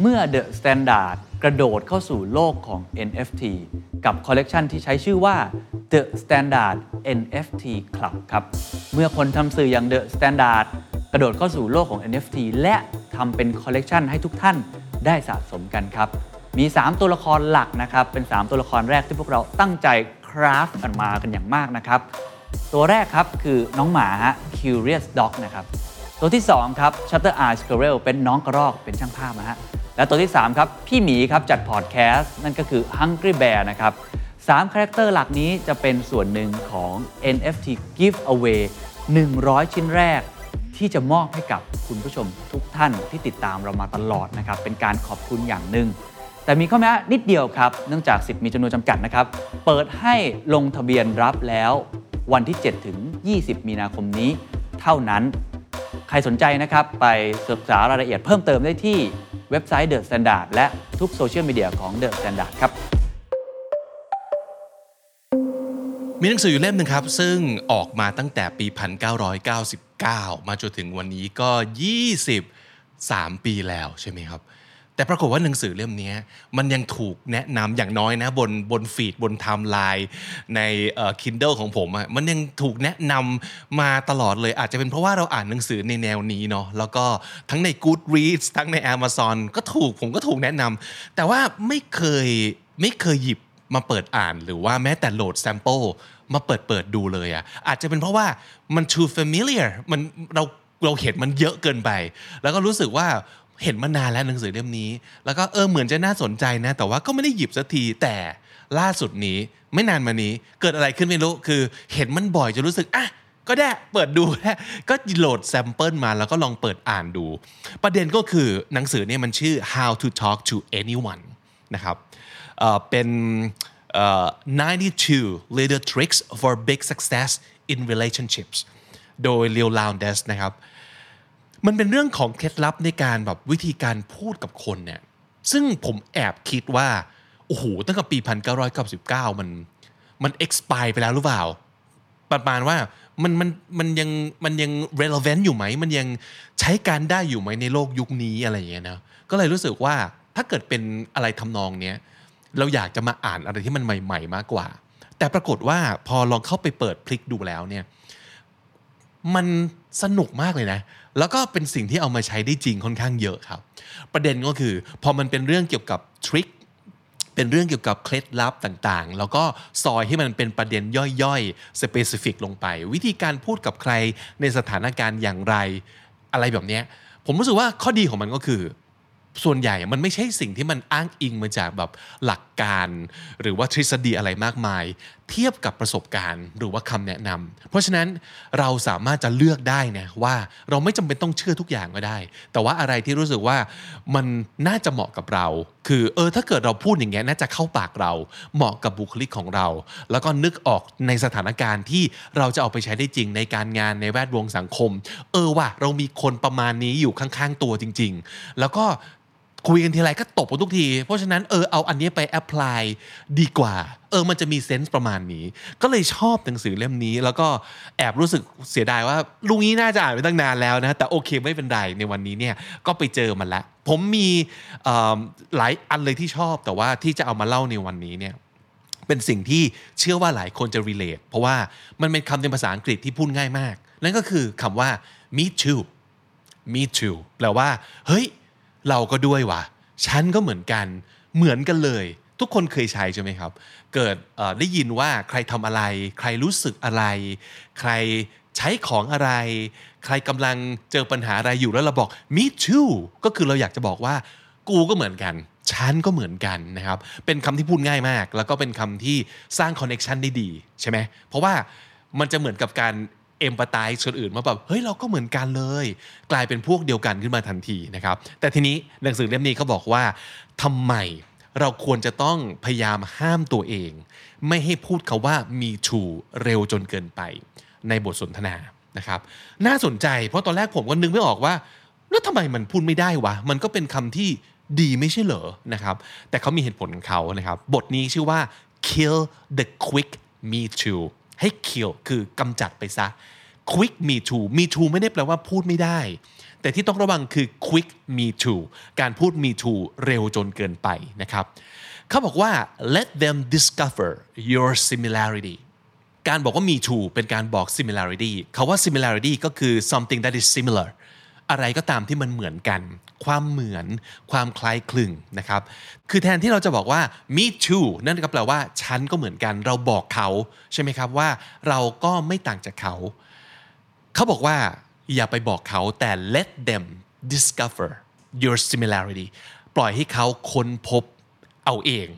เมื่อ The Standard กระโดดเข้าสู่โลกของ NFT กับคอลเลกชันที่ใช้ชื่อว่า The Standard NFT Club ครับ เมื่อคนทำสื่ออย่าง The Standard กระโดดเข้าสู่โลกของ NFT และทำเป็นคอลเลกชันให้ทุกท่านได้สะสมกันครับ มี 3 ตัวละครหลักนะครับ เป็น 3 ตัวละครแรกที่พวกเราตั้งใจคราฟกันมากันอย่างมากนะครับ ตัวแรกครับคือน้องหมาฮะ Curious Dog นะครับ ตัวที่ 2 ครับ Shutter Eye Squirrel เป็นน้องกระรอกเป็นช่างภาพนะฮะ และตัวที่ 3 ครับ พี่หมีครับจัดพอดแคสต์นั่นก็คือ Hungry Bear นะครับ3 character หลักนี้จะเป็นส่วนหนึ่งของ NFT Giveaway 100 ชิ้นแรก ที่จะมอบให้กับคุณผู้ชมทุกท่านที่ติดตามเรามาตลอดนะครับ เป็นการขอบคุณอย่างหนึ่ง แต่มีข้อแม้นิดเดียวครับ เนื่องจากสิทธิ์มีจำนวนจำกัดนะครับ เปิดให้ลงทะเบียนรับแล้ววันที่ 7 ถึง 20 มีนาคมนี้ เท่านั้น ใครสนใจนะครับ ไปศึกษารายละเอียดเพิ่มเติมได้ที่ เว็บไซต์ The Standard และทุกโซเชียลมีเดียของ The Standard ครับ มีหนังสืออยู่เล่มหนึ่งครับ ซึ่งออกมาตั้งแต่ปี 1999 มาจนถึงวันนี้ก็ 23 ปีแล้วใช่ไหมครับ แต่ปรากฏว่าหนังสือเล่มนี้มันยังถูกแนะนำอย่างน้อยนะ บนบนฟีดบนไทม์ไลน์ในเอ่อ Kindle ของผมอะมันยังถูกแนะนำมาตลอดเลย อาจจะเป็นเพราะว่าเราอ่านหนังสือในแนวนี้เนาะแล้วก็ทั้งใน Goodreads ทั้งใน Amazon ก็ถูกผมก็ถูกแนะนำแต่ว่าไม่เคยไม่เคยหยิบมาเปิดอ่านหรือว่าแม้แต่โหลดแซมเปิลมาเปิดเปิดดูเลยอะ่ะอาจจะเป็นเพราะว่ามัน too familiar มันเราเราเห็นมันเยอะเกินไป แล้วก็รู้สึกว่า เห็นมานานแล้วหนังสือเล่มนี้ แล้วก็เออเหมือนจะน่าสนใจนะ แต่ว่าก็ไม่ได้หยิบสักทีแต่ล่าสุดนี้ไม่นานมานี้เกิดอะไรขึ้นไม่รู้คือเห็นมันบ่อยจนรู้สึกอะก็ได้เปิดดูแล้วก็โหลดแซมเปิลมาแล้วก็ลองเปิดอ่านดู ประเด็นก็คือหนังสือเนี่ยมันชื่อ how to talk to anyone นะครับเเป็น 92 little tricks for big success in relationships โดย Leo Lowndes นะครับ มันเป็นเรื่องของเคล็ดลับในการแบบวิธีการพูดกับคนเนี่ยซึ่งผมแอบคิดว่าโอ้โหตั้งแต่ปี 1999 มันมัน expire ไปแล้วหรือเปล่า ประมาณว่ามันมันมันยังมันยัง relevant อยู่ไหม มันยังใช้การได้อยู่ไหมในโลกยุคนี้อะไรอย่างเงี้ยนะก็เลยรู้สึกว่าถ้าเกิดเป็นอะไรทำนองเนี้ยเราอยากจะมาอ่านอะไรที่มันใหม่ ๆ มากกว่า แต่ปรากฏว่าพอลองเข้าไปเปิดพลิกดูแล้วเนี่ย มันสนุกมากเลยนะ แล้วก็เป็นสิ่งที่เอามาใช้ได้จริงค่อนข้างเยอะครับ ประเด็นก็คือพอมันเป็นเรื่องเกี่ยวกับทริคเป็นเรื่องเกี่ยวกับเคล็ดลับต่างๆ แล้วก็ซอยให้มันเป็นประเด็นย่อยๆ สเปซิฟิกลงไป วิธีการพูดกับใครในสถานการณ์อย่างไร อะไรแบบนี้ ผมรู้สึกว่าข้อดีของมันก็คือ ส่วนใหญ่มันไม่ใช่สิ่งที่มันอ้างอิงมาจากแบบหลักการ หรือว่าทฤษฎีอะไรมากมาย เทียบกับประสบการณ์หรือว่าคำแนะนำเพราะฉะนั้นเราสามารถจะเลือกได้นะว่าเราไม่จำเป็นต้องเชื่อทุกอย่างก็ได้ แต่ว่าอะไรที่รู้สึกว่ามันน่าจะเหมาะกับเรา คือเออถ้าเกิดเราพูดอย่างเงี้ยน่าจะเข้าปากเรา เหมาะกับบุคลิกของเรา แล้วก็นึกออกในสถานการณ์ที่เราจะเอาไปใช้ได้จริงในการงานในแวดวงสังคม เออว่ะเรามีคนประมาณนี้อยู่ข้างๆตัวจริง ๆ แล้วก็ คุยกันทีไรก็ตบกันทุกที เพราะฉะนั้นเออเอาอันนี้ไปแอพพลายดีกว่า เออมันจะมีเซนส์ประมาณนี้ ก็เลยชอบหนังสือเล่มนี้ แล้วก็แอบรู้สึกเสียดายว่าลุงนี้น่าจะอ่านไปตั้งนานแล้วนะ แต่โอเคไม่เป็นไรในวันนี้เนี่ยก็ไปเจอมันล้วผมมีหลายอันเลยที่ชอบแต่ว่าที่จะเอามาเล่าในวันนี้เนี่ยเป็นสิ่งที่เชื่อว่าหลายคนจะ relate เพราะว่ามันเป็นคำในภาษาอังกฤษที่พูดง่ายมาก นั่นก็คือคำว่า me too me too แปลว่า เฮ้ย เราก็ด้วยวะฉันก็เหมือนกันเหมือนกันเลย ทุกคนเคยใช้ใช่ไหมครับ เกิดได้ยินว่าใครทำอะไร ใครรู้สึกอะไร ใครใช้ของอะไร ใครกำลังเจอปัญหาอะไรอยู่แล้วเราบอก me too ก็คือเราอยากจะบอกว่า กูก็เหมือนกันฉันก็เหมือนกันนะครับ เป็นคำที่พูดง่ายมาก แล้วก็เป็นคำที่สร้างคอนเน็ชันได้ดีใช่ไหมเพราะว่ามันจะเหมือนกับการ เอมพัตไตส์คนอื่นมาแบบเฮ้ยเราก็เหมือนกันเลย กลายเป็นพวกเดียวกันขึ้นมาทันทีนะครับ แต่ทีนี้หนังสือเล่มนี้เขาบอกว่าทำไมเราควรจะต้องพยายามห้ามตัวเอง ไม่ให้พูดคาว่า me too เร็วจนเกินไป ในบทสนทนานะครับ น่าสนใจเพราะตอนแรกผมก็นึกไม่ออกว่า แล้วทำไมมันพูดไม่ได้วะ มันก็เป็นคำที่ดีไม่ใช่เหรอนะครับ แต่เขามีเหตุผลของเขานะครับ บทนี้ชื่อว่า kill the quick me too ให้ kill คือกำจัดไปซะ quick me too me too ไม่ได้แปลว่าพูดไม่ได้ แต่ที่ต้องระวังคือ quick me too การพูด me too เร็วจนเกินไปนะครับเขาบอกว่า let them discover your similarity การบอกว่า me too เป็นการบอก similarity เขาว่า similarity ก็คือ something that is similar อะไรก็ตามที่มันเหมือนกัน ความเหมือน ความคล้ายคลึงนะครับ คือแทนที่เราจะบอกว่า me too นั่นก็แปลว่าฉันก็เหมือนกัน เราบอกเขาใช่ไหมครับว่าเราก็ไม่ต่างจากเขา เขาบอกว่าอย่าไปบอกเขาแต่ let them discover your similarity ปล่อยให้เขาค้นพบเอาเอง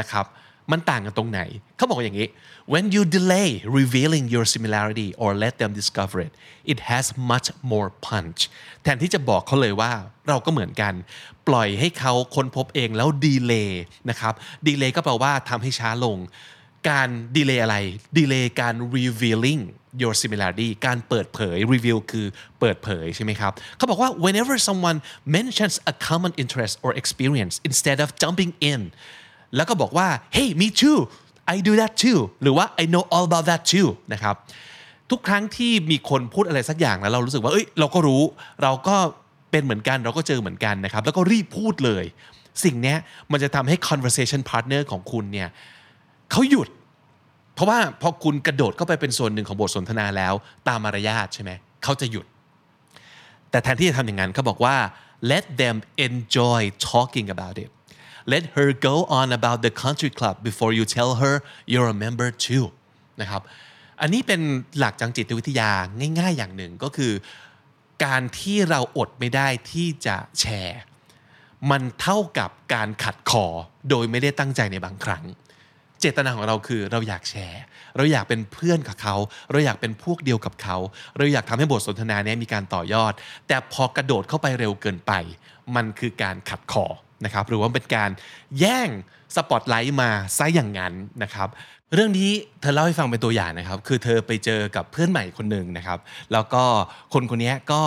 นะครับ มันต่างกันตรงไหน เขาบอกอย่างนี้ when you delay revealing your similarity or let them discover it it has much more punch แทนที่จะบอกเขาเลยว่าเราก็เหมือนกัน ปล่อยให้เขาค้นพบเองแล้ว delay นะครับ delay ก็แปลว่าทำให้ช้าลง การ delay อะไร delay การ revealing your similarity การเปิดเผย reveal คือเปิดเผยใช่ไหมครับเขาบอกว่า whenever someone mentions a common interest or experience instead of jumping in แล้วก็บอกว่า hey me too I do that too หรือว่า I know all about that too นะครับ ทุกครั้งที่มีคนพูดอะไรสักอย่างแล้วเรารู้สึกว่า เอ้ย เราก็รู้ เราก็เป็นเหมือนกัน เราก็เจอเหมือนกันนะครับ แล้วก็รีบพูดเลย สิ่งนี้มันจะทำให้ conversation partner ของคุณเนี่ยเขาหยุด เพราะว่าพอคุณกระโดดเข้าไปเป็นส่วนหนึ่งของบทสนทนาแล้ว ตามมารยาทใช่ไหม เขาจะหยุด แต่แทนที่จะทำอย่างนั้นเขาบอกว่า let them enjoy talking about it let her go on about the country club before you tell her you're a member too นะครับอันนี้เป็นหลักจังจิตวิทยาง่ายๆอย่างหนึ่งก็คือ การที่เราอดไม่ได้ที่จะแชร์ มันเท่ากับการขัดคอโดยไม่ได้ตั้งใจในบางครั้ง เจตนาของเราคือเราอยากแชร์ เราอยากเป็นเพื่อนกับเขา เราอยากเป็นพวกเดียวกับเขา เราอยากทำให้บทสนทนานี้มีการต่อยอด แต่พอกระโดดเข้าไปเร็วเกินไป มันคือการขัดคอ นะครับหรือว่าเป็นการแย่งสปอตไลท์มาซะอย่างนั้นนะครับเรื่องนี้เธอเล่าให้ฟังเป็นตัวอย่างนะครับ คือเธอไปเจอกับเพื่อนใหม่คนหนึ่งนะครับ แล้วก็คนคนนี้ก็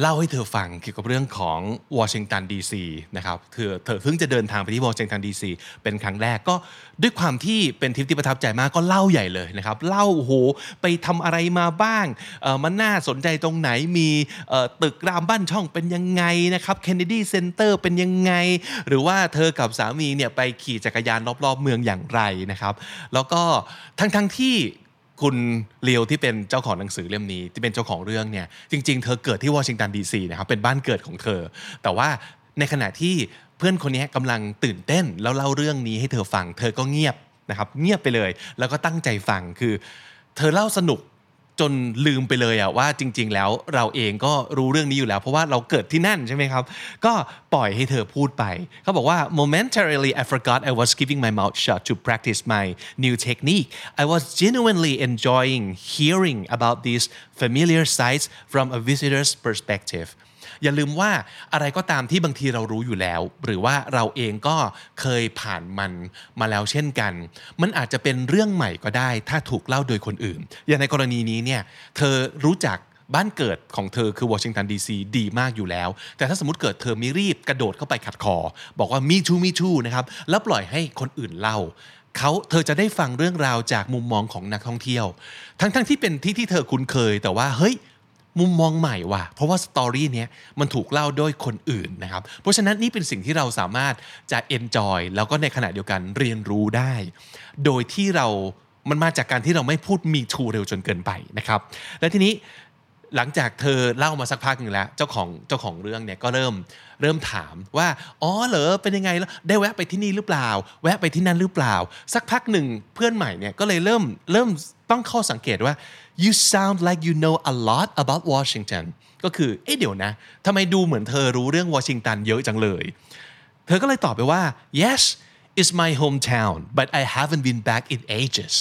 เล่าให้เธอฟังเกี่ยวกับเรื่องของวอชิงตันดีซีนะครับเธอเธอเพิ่งจะเดินทางไปที่วอชิงตันดีซีเป็นครั้งแรกก็ด้วยความที่เป็นทริปที่ประทับใจมากก็เล่าใหญ่เลยนะครับเล่าโอ้โหไปทำอะไรมาบ้างเออมันน่าสนใจตรงไหนมีเออตึกรามบ้านช่องเป็นยังไงนะครับ Kennedy Center เป็นยังไง หรือว่าเธอกับสามีเนี่ยไปขี่จักรยานรอบๆเมืองอย่างไรนะครับ แล้วก็ทั้งๆที่ คุณเลียวที่เป็นเจ้าของหนังสือเล่มนี้ที่เป็นเจ้าของเรื่องเนี่ยจริง ๆ เธอเกิดที่วอชิงตันดีซีนะครับเป็นบ้านเกิดของเธอ แต่ว่าในขณะที่เพื่อนคนนี้กำลังตื่นเต้น แล้วเล่าเรื่องนี้ให้เธอฟัง เธอก็เงียบนะครับเงียบไปเลย แล้วก็ตั้งใจฟังคือ เธอเล่าสนุก จนลืมไปเลยอะว่าจริง ๆ แล้วเราเองก็รู้เรื่องนี้อยู่แล้ว เพราะว่าเราเกิดที่นั่นใช่ไหมครับ ก็ปล่อยให้เธอพูดไปเขาบอกว่า momentarily I forgot I was keeping my mouth shut to practice my new technique I was genuinely enjoying hearing about these familiar sights from a visitor's perspective อย่าลืมว่าอะไรก็ตามที่บางทีเรารู้อยู่แล้ว หรือว่าเราเองก็เคยผ่านมันมาแล้วเช่นกัน มันอาจจะเป็นเรื่องใหม่ก็ได้ ถ้าถูกเล่าโดยคนอื่น อย่างในกรณีนี้เนี่ยเธอรู้จักบ้านเกิดของเธอคือวอชิงตันดีซีดีมากอยู่แล้ว แต่ถ้าสมมติเกิดเธอไม่รีบกระโดดเข้าไปขัดคอ บอกว่า me too me too นะครับแล้วปล่อยให้คนอื่นเล่าเขาเธอจะได้ฟังเรื่องราวจากมุมมองของนักท่องเที่ยว ทั้งๆทที่เป็นที่ที่เธอคุ้นเคย แต่ว่าเฮ้ย มุมมองใหม่ว่ะเพราะว่าสตอรี่เนี้ยมันถูกเล่าโดยคนอื่นนะครับเพราะฉะนั้นนี่เป็นสิ่งที่เราสามารถจะ enjoy แล้วก็ในขณะเดียวกันเรียนรู้ได้ โดยที่เรามันมาจากการที่เราไม่พูดมีทูเร็วจนเกินไปนะครับ และทีนี้หลังจากเธอเล่ามาสักพักหนึ่งแล้ว เจ้าของเจ้าของเรื่องเนี่ยก็เริ่มเริ่มถามว่าอ๋อเหรอเป็นยังไงแล้วได้แวะไปที่นี่หรือเปล่า แวะไปที่นั่นหรือเปล่า สักพักหนึ่งเพื่อนใหม่เนี่ยก็เลยเริ่มเริ่มต้องเข้าสังเกตว่า you sound like you know a lot about Washington ก็คือ เอ๊ะเดี๋ยวนะทำไมดูเหมือนเธอรู้เรื่องวอชิงตันเยอะจังเลย เธอก็เลยตอบไปว่า yes it's my hometown but I haven't been back in ages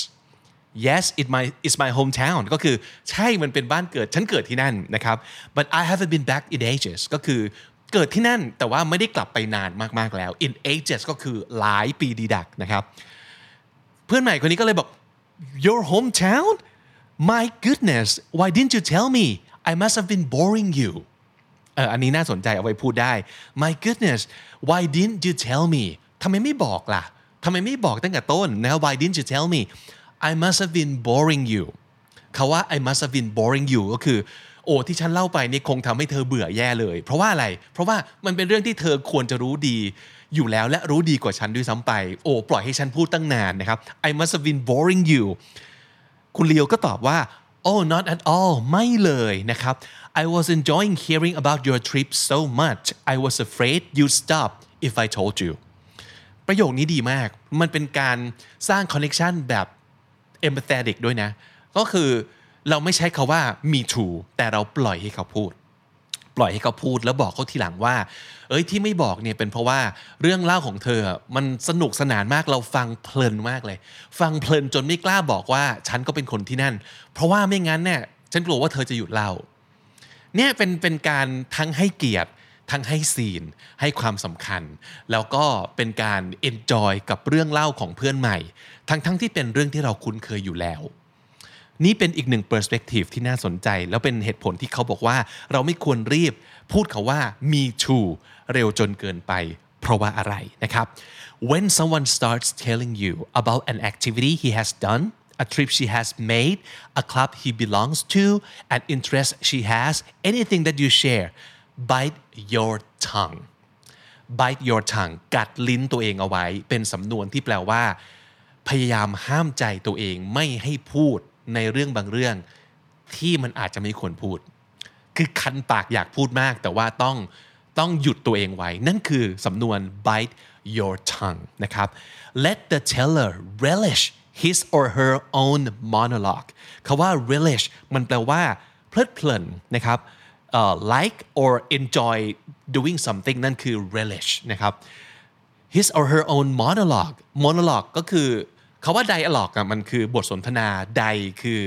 yes it my it's my hometown ก็คือใช่มันเป็นบ้านเกิด ฉันเกิดที่นั่นนะครับ but I haven't been back in ages ก็คือเกิดที่นั่นแต่ว่าไม่ได้กลับไปนานมาก ๆ แล้ว in ages ก็คือหลายปีดีดักนะครับ เพื่อนใหม่คนนี้ก็เลยบอก your hometown my goodness why didn't you tell me I must have been boring you เอออันนี้น่าสนใจเอาไว้พูดได้ my goodness why didn't you tell me ทำไมไม่บอกล่ะทำไมไม่บอกตั้งแต่ต้นนะ why didn't you tell me I must have been boring you คาว่า I must have been boring you ก็คือ โอ้ที่ฉันเล่าไปนี่คงทำให้เธอเบื่อแย่เลย เพราะว่าอะไร เพราะว่ามันเป็นเรื่องที่เธอควรจะรู้ดีอยู่แล้วและรู้ดีกว่าฉันด้วยซ้ำไป โอ้ปล่อยให้ฉันพูดตั้งนานนะครับ I must have been boring you คุณเลียวก็ตอบว่า oh not at all ไม่เลยนะครับ I was enjoying hearing about your trip so much I was afraid you'd stop if I told you ประโยคนี้ดีมาก มันเป็นการสร้างคอนเน c t ชันแบบ empathetic ด้วยนะ ก็คือ เราไม่ใช้คาว่า me too แต่เราปล่อยให้เขาพูด ปล่อยให้เขาพูดแล้วบอกเขาทีหลังว่า เอ้ยที่ไม่บอกเนี่ยเป็นเพราะว่าเรื่องเล่าของเธอมันสนุกสนานมากเราฟังเพลินมากเลย ฟังเพลินจนไม่กล้าบอกว่าฉันก็เป็นคนที่นั่น เพราะว่าไม่งั้นเนี่ยฉันกลัวว่าเธอจะหยุดเล่าเนี่ยเป็นเป็นการทั้งให้เกียรติทั้งให้ scene ให้ความสำคัญ แล้วก็เป็นการ enjoy กับเรื่องเล่าของเพื่อนใหม่ ทั้งทั้งที่เป็นเรื่องที่เราคุ้นเคยอยู่แล้ว นี่เป็นอีกหนึ่ง perspective ที่น่าสนใจ แล้วเป็นเหตุผลที่เขาบอกว่า เราไม่ควรรีบ พูดคาว่า me too เร็วจนเกินไป เพราะว่าอะไรนะครับ when someone starts telling you about an activity he has done a trip she has made a club he belongs to an interest she has anything that you share bite your tongue bite your tongue กัดลิ้นตัวเองเอาไว้ เป็นสำนวนที่แปลว่า พยายามห้ามใจตัวเองไม่ให้พูด ในเรื่องบางเรื่องที่มันอาจจะไม่ควรพูด คือคันปากอยากพูดมาก แต่ว่าต้องต้องหยุดตัวเองไว้ นั่นคือสำนวน bite your tongue นะครับ let the teller relish his or her own monologue คาว่า relish มันแปลว่า เพลิดเพลินนะครับ uh, like or enjoy doing something นั่นคือ relish นะครับ his or her own monologue monologue ก็คือ คาว่า dialogue อะมันคือบทสนทนา di คือ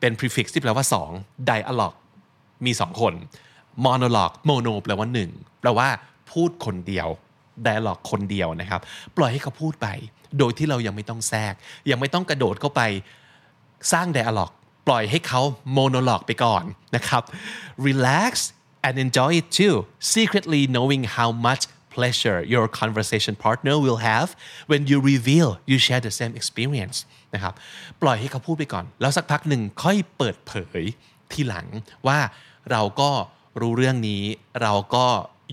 เป็น prefix ที่แปลว่า 2 dialogue มี 2 คน monologue mono แปลว่า 1 แปลว่าพูดคนเดียว dialogue คนเดียวนะครับ ปล่อยให้เขาพูดไป โดยที่เรายังไม่ต้องแทรก ยังไม่ต้องกระโดดเข้าไปสร้าง dialogue ปล่อยให้เขา monologue ไปก่อนนะครับ relax and enjoy it too secretly knowing how much pleasure your conversation partner will have when you reveal you share the same experience นะครับปล่อยให้เขาพูดไปก่อน แล้วสักพักหนึ่งค่อยเปิดเผยทีหลังว่าเราก็รู้เรื่องนี้เราก็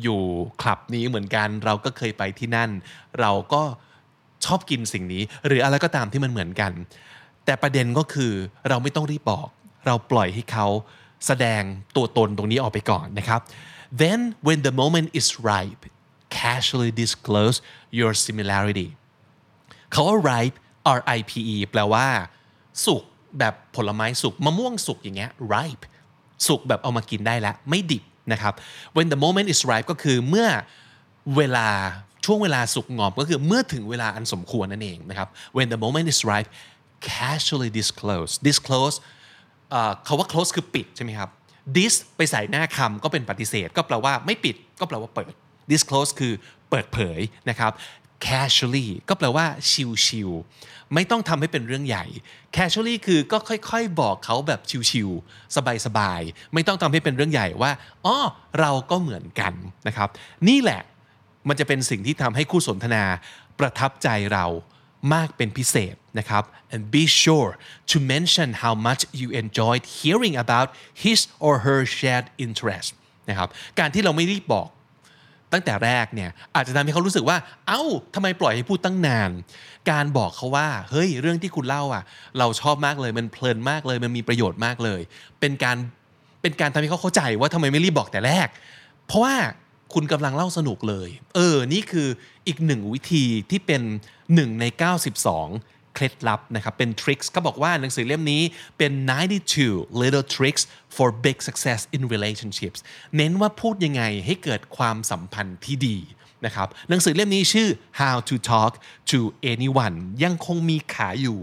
อยู่คลับนี้เหมือนกัน เราก็เคยไปที่นั่น เราก็ชอบกินสิ่งนี้ หรืออะไรก็ตามที่มันเหมือนกัน แต่ประเด็นก็คือเราไม่ต้องรีบบอก เราปล่อยให้เขาแสดงตัวตนตรงนี้ออกไปก่อนนะครับ then when the moment is ripe casually disclose your similarity เขาว่า ripe R I P E แปลว่า สุกแบบผลไม้สุกมะม่วงสุกอย่างเงี้ย ripe สุกแบบเอามากินได้แล้ว ไม่ดิบนะครับ when the moment is ripe ก็คือเมื่อเวลาช่วงเวลาสุกงอมก็คือเมื่อถึงเวลาอันสมควรนั่นเองนะครับ when the moment is ripe casually disclose disclose เอ่อคาว่า close คือปิดใช่ไหมครับ dis ไปใส่หน้าคำก็เป็นปฏิเสธ ก็แปลว่าไม่ปิดก็แปลว่าเปิด disclose คือเปิดเผยนะครับ casually ก็แปลว่าชิวๆไม่ต้องทำให้เป็นเรื่องใหญ่ casually คือก็ค่อยๆ บอกเขาแบบชิวๆสบายๆ ไม่ต้องทำให้เป็นเรื่องใหญ่ว่าอ๋อเราก็เหมือนกันนะครับ นี่แหละมันจะเป็นสิ่งที่ทำให้คู่สนทนาประทับใจเรามากเป็นพิเศษนะครับ and be sure to mention how much you enjoyed hearing about his or her shared interest นะครับ การที่เราไม่รีบบอก ตั้งแต่แรกเนี่ยอาจจะทำให้เขารู้สึกว่า เอ้าทำไมปล่อยให้พูดตั้งนาน การบอกเขาว่า เฮ้ย เรื่องที่คุณเล่าอะ เราชอบมากเลย มันเพลินมากเลย มันมีประโยชน์มากเลย เป็นการเป็นการทำให้เขาเข้าใจว่าทำไมไม่รีบบอกแต่แรก เพราะว่าคุณกำลังเล่าสนุกเลย เออ นี่คืออีกหนึ่งวิธีที่เป็นหนึ่งใน 92 เคล็ดลับนะครับ เป็นทริคก็บอกว่าหนังสือเล่มนี้เป็น 92 little tricks for big success in relationships เน้นว่าพูดยังไงให้เกิดความสัมพันธ์ที่ดีนะครับหนังสือเล่มนี้ชื่อ how to talk to anyone ยังคงมีขายอยู่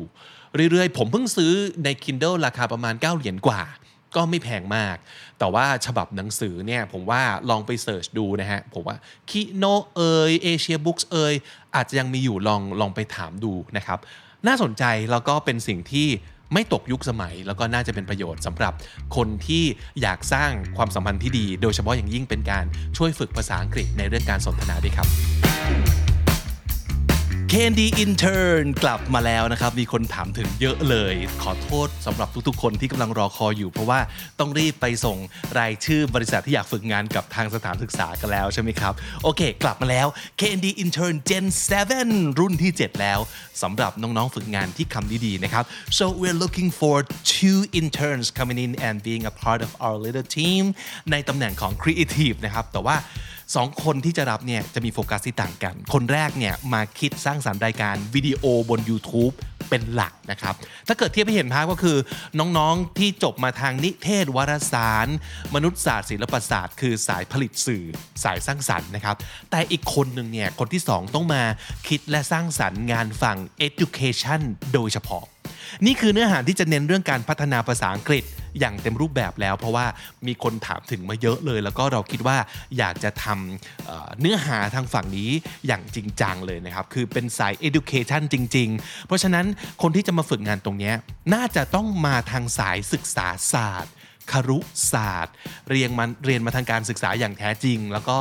เรื่อยๆ ผมเพิ่งซื้อใน Kindle ราคาประมาณ 9 เหรียญกว่าก็ไม่แพงมาก แต่ว่าฉบับหนังสือเนี่ยผมว่าลองไปเสิร์ชดูนะฮะ ผมว่าคิโนเอยเอเชียบุ๊กเอยอาจจะยังมีอยู่ลองลองไปถามดูนะครับ น่าสนใจแล้วก็เป็นสิ่งที่ไม่ตกยุคสมัย แล้วก็น่าจะเป็นประโยชน์สำหรับคนที่อยากสร้างความสัมพันธ์ที่ดี โดยเฉพาะอย่างยิ่งเป็นการช่วยฝึกภาษาอังกฤษในเรื่องการสนทนาด้วยครับ Candy Intern กลับมาแล้วนะครับ มีคนถามถึงเยอะเลย ขอโทษสำหรับทุกๆ คนที่กำลังรอคอยอยู่ เพราะว่าต้องรีบไปส่งรายชื่อบริษัทที่อยากฝึกงานกับทางสถานศึกษากันแล้วใช่ไหมครับ โอเค กลับมาแล้ว Candy Intern Gen 7 รุ่นที่ 7 แล้วสำหรับน้องๆ ฝึกงานที่คำดีๆ นะครับ so we're looking for two interns coming in and being a part of our little team ในตำแหน่งของ Creative นะครับ แต่ว่า สองคนที่จะรับเนี่ยจะมีโฟกัสที่ต่างกัน คนแรกเนี่ยมาคิดสร้างสรรค์รายการวิดีโอบน YouTube เป็นหลักนะครับ ถ้าเกิดเทียบให้เห็นภาพก็คือน้องๆที่จบมาทางนิเทศวารสาร มนุษยศาสตร์ศิลปศาสตร์ คือสายผลิตสื่อสายสร้างสรรค์นะครับ แต่อีกคนหนึ่งเนี่ยคนที่สองต้องมาคิดและสร้างสรรค์งานฝั่ง education โดยเฉพาะ นี่คือเนื้อหาที่จะเน้นเรื่องการพัฒนาภาษาอังกฤษ อย่างเต็มรูปแบบแล้ว เพราะว่ามีคนถามถึงมาเยอะเลย แล้วก็เราคิดว่าอยากจะทำเนื้อหาทางฝั่งนี้อย่างจริงจังเลยนะครับคือเป็นสาย education จริง ๆ เพราะฉะนั้นคนที่จะมาฝึกงานตรงนี้น่าจะต้องมาทางสายศึกษาศาสตร์ ครุศาสตร์ เรียนมาเรียนมาทางการศึกษาอย่างแท้จริง แล้วก็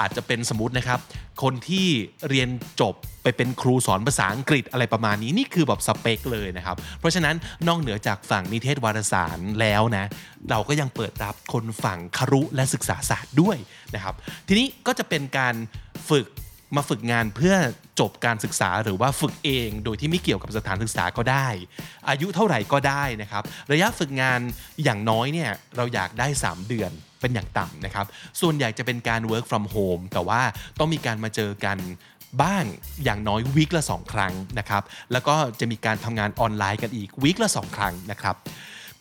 อาจจะเป็นสมมตินะครับ คนที่เรียนจบไปเป็นครูสอนภาษาอังกฤษอะไรประมาณนี้นี่คือแบบสเปคเลยนะครับ เพราะฉะนั้นนอกเหนือจากฝั่งนิเทศวารสารแล้วนะเราก็ยังเปิดรับคนฝั่งครุและศึกษาศาสตร์ด้วยนะครับ ทีนี้ก็จะเป็นการฝึก มาฝึกงานเพื่อจบการศึกษาหรือว่าฝึกเอง โดยที่ไม่เกี่ยวกับสถานศึกษาก็ได้ อายุเท่าไหร่ก็ได้นะครับ ระยะฝึกงานอย่างน้อยเนี่ยเราอยากได้ 3 เดือนเป็นอย่างต่ำนะครับ ส่วนใหญ่จะเป็นการ work from home แต่ว่าต้องมีการมาเจอกันบ้างอย่างน้อยวีคละ 2 ครั้งนะครับ แล้วก็จะมีการทำงานออนไลน์กันอีกวีคละ 2 ครั้งนะครับ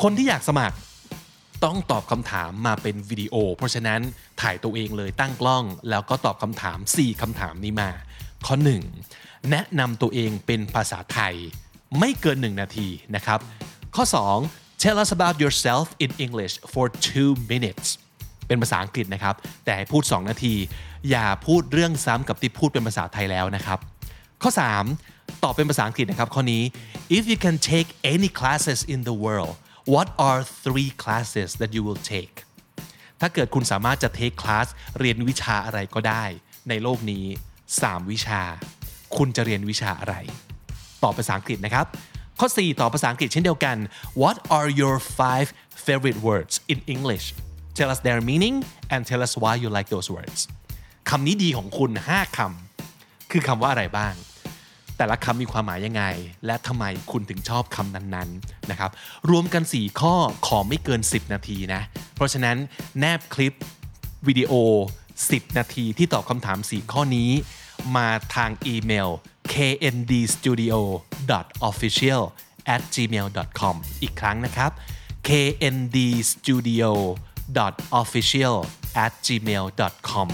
คนที่อยากสมัคร ต้องตอบคำถามมาเป็นวิดีโอ เพราะฉะนั้นถ่ายตัวเองเลยตั้งกล้อง แล้วก็ตอบคำถาม 4คำถามนี้มา ข้อ 1 แนะนำตัวเองเป็นภาษาไทย ไม่เกิน 1 นาทีนะครับ ข้อ 2 tell us about yourself in English for two minutes เป็นภาษาอังกฤษนะครับ แต่ให้พูด 2 นาที อย่าพูดเรื่องซ้ำกับที่พูดเป็นภาษาไทยแล้วนะครับ ข้อ 3 ตอบเป็นภาษาอังกฤษนะครับข้อนี้ if you can take any classes in the world what are three classes that you will take ถ้าเกิดคุณสามารถจะ take class เรียนวิชาอะไรก็ได้ ในโลกนี้ 3 วิชา คุณจะเรียนวิชาอะไร ตอบภาษาอังกฤษนะครับ ข้อ 4ตอบภาษาอังกฤษเช่นเดียวกัน What are your five favorite words in English Tell us their meaning and tell us why you like those words คำนี้ดีของคุณ 5คำคือคำว่าอะไรบ้าง แต่ละคำมีความหมายยังไง และทำไมคุณถึงชอบคำนั้นๆนะครับ รวมกัน 4 ข้อขอไม่เกิน 10 นาทีนะ เพราะฉะนั้นแนบคลิปวิดีโอ 10 นาทีที่ตอบคำถาม 4 ข้อนี้ มาทางอีเมล kndstudio.official at gmail.com อีกครั้งนะครับ kndstudio.official at gmail.com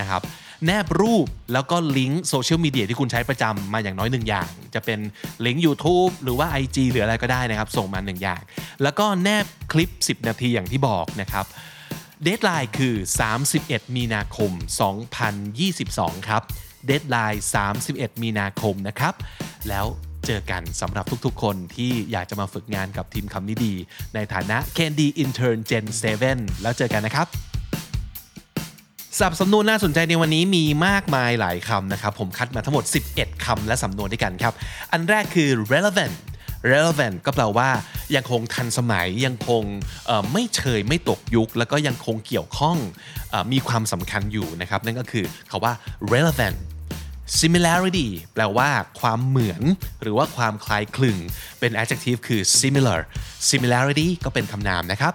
นะครับ แนบรูปแล้วก็ลิงก์โซเชียลมีเดียที่คุณใช้ประจำมาอย่างน้อยหนึ่งอย่าง จะเป็นลิงก์ YouTube หรือว่า IG หรืออะไรก็ได้นะครับ ส่งมาหนึ่งอย่าง แล้วก็แนบคลิป 10 นาทีอย่างที่บอกนะครับ deadline คือ 31 มีนาคม 2022 ครับ deadline 31 มีนาคมนะครับ แล้วเจอกันสำหรับทุกๆ คนที่อยากจะมาฝึกงานกับทีมคำนี้ดี ในฐานะ Candy Intern Gen 7 แล้วเจอกันนะครับ สับสำนวนน่าสนใจในวันนี้มีมากมายหลายคำนะครับ ผมคัดมาทั้งหมด 11 คำและสำนวนด้วยกันครับ อันแรกคือ relevant relevant ก็แปลว่ายังคงทันสมัยยังคงไม่เชยไม่ตกยุค แล้วก็ยังคงเกี่ยวข้องอมีความสำคัญอยู่นะครับ นั่นก็คือคาว่า relevant similarity แปลว่าความเหมือน หรือว่าความคล้ายคลึง เป็น adjective คือ similar similarity ก็เป็นคำนามนะครับ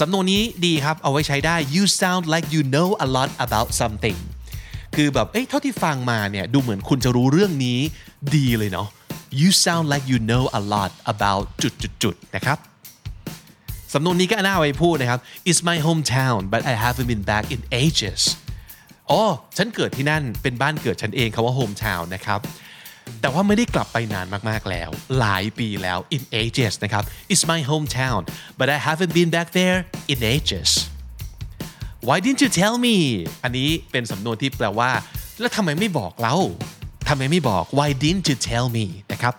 สำนวนนี้ดีครับ เอาไว้ใช้ได้ you sound like you know a lot about something คือแบบ เอ้ย เท่าที่ฟังมาเนี่ย ดูเหมือนคุณจะรู้เรื่องนี้ดีเลยเนาะ you sound like you know a lot about จุดจุดจุดนะครับ สำนวนนี้ก็น่าเอาไปพูดนะครับ it's my hometown but I haven't been back in ages อ๋อ ฉันเกิดที่นั่น เป็นบ้านเกิดฉันเองคาว่า hometown นะครับ แต่ว่าไม่ได้กลับไปนานมากๆแล้ว หลายปีแล้ว in ages นะครับ it's my hometown but I haven't been back there in ages why didn't you tell me อันนี้เป็นสำนวนที่แปลว่า แล้วทำไมไม่บอกเราทำไมไม่บอก why didn't you tell me นะครับ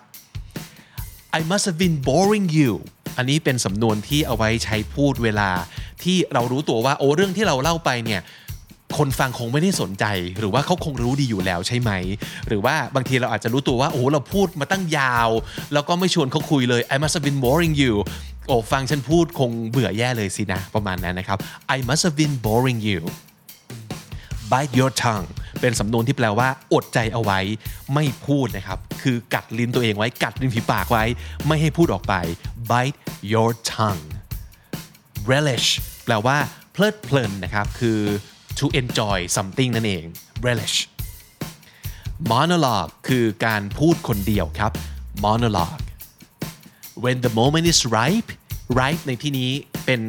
I must have been boring you อันนี้เป็นสำนวนที่เอาไว้ใช้พูดเวลาที่เรารู้ตัวว่าโอ้เรื่องที่เราเล่าไปเนี่ย คนฟังคงไม่ได้สนใจ หรือว่าเขาคงรู้ดีอยู่แล้วใช่ไหม หรือว่าบางทีเราอาจจะรู้ตัวว่าโอ้เราพูดมาตั้งยาว แล้วก็ไม่ชวนเขาคุยเลย I must have been boring you โอ้ฟังฉันพูดคงเบื่อแย่เลยสินะ ประมาณนั้นนะครับ I must have been boring you bite your tongue เป็นสำนวนที่แปลว่า อดใจเอาไว้ ไม่พูดนะครับ คือกัดลิ้นตัวเองไว้ กัดลิ้นผีปากไว้ ไม่ให้พูดออกไป bite your tongue relish แปลว่าเพลิดเพลินนะครับ คือ to enjoy something นั่นเอง relish monologue คือการพูดคนเดียวครับ monologue when the moment is ripe ripe ในที่นี้เป็น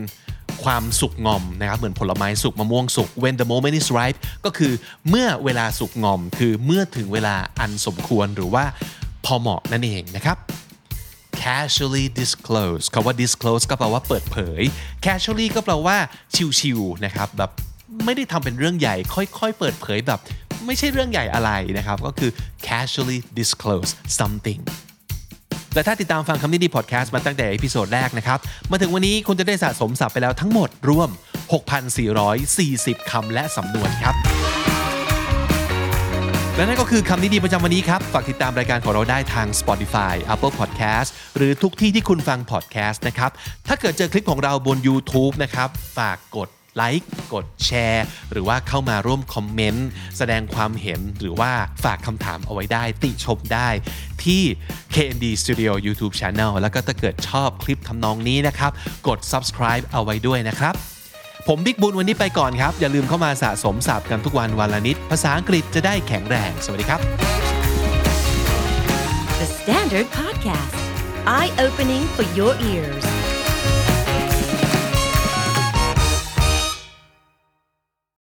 ความสุกงอมนะครับ เหมือนผลไม้สุกมะม่วงสุก when the moment is ripe ก็คือเมื่อเวลาสุกงอม คือเมื่อถึงเวลาอันสมควรหรือว่าพอเหมาะนั่นเองนะครับ casually disclose คำว่า disclose ก็แปลว่าเปิดเผย casually ก็แปลว่าชิวๆนะครับแบบ ไม่ได้ทำเป็นเรื่องใหญ่ ค่อยๆ เปิดเผยแบบ ไม่ใช่เรื่องใหญ่อะไรนะครับ ก็คือ casually disclose something และถ้าติดตามฟังคำนี้ดีพอดแคสต์มาตั้งแต่ episode แรกนะครับ มาถึงวันนี้คุณจะได้สะสมศัพท์ไปแล้วทั้งหมดรวม 6,440 คำและสำนวนครับและนั่นก็คือคำนี้ดีประจำวันนี้ครับ ฝากติดตามรายการของเราได้ทาง Spotify Apple Podcast หรือทุกที่ที่คุณฟัง podcast นะครับ ถ้าเกิดเจอคลิปของเราบน YouTube นะครับ ฝากกด ไลค์กดแชร์ หรือว่าเข้ามาร่วมคอมเมนต์แสดงความเห็นหรือว่าฝากคำถามเอาไว้ได้ ติชมได้ที่ KND Studio YouTube Channel แล้วก็ถ้าเกิดชอบคลิปทำนองนี้นะครับ กด subscribe เอาไว้ด้วยนะครับ ผมบิ๊กบุญวันนี้ไปก่อนครับ อย่าลืมเข้ามาสะสมศัพท์กันทุกวันวันละนิด ภาษาอังกฤษจะได้แข็งแรง สวัสดีครับ The Standard Podcast, eye opening for your ears.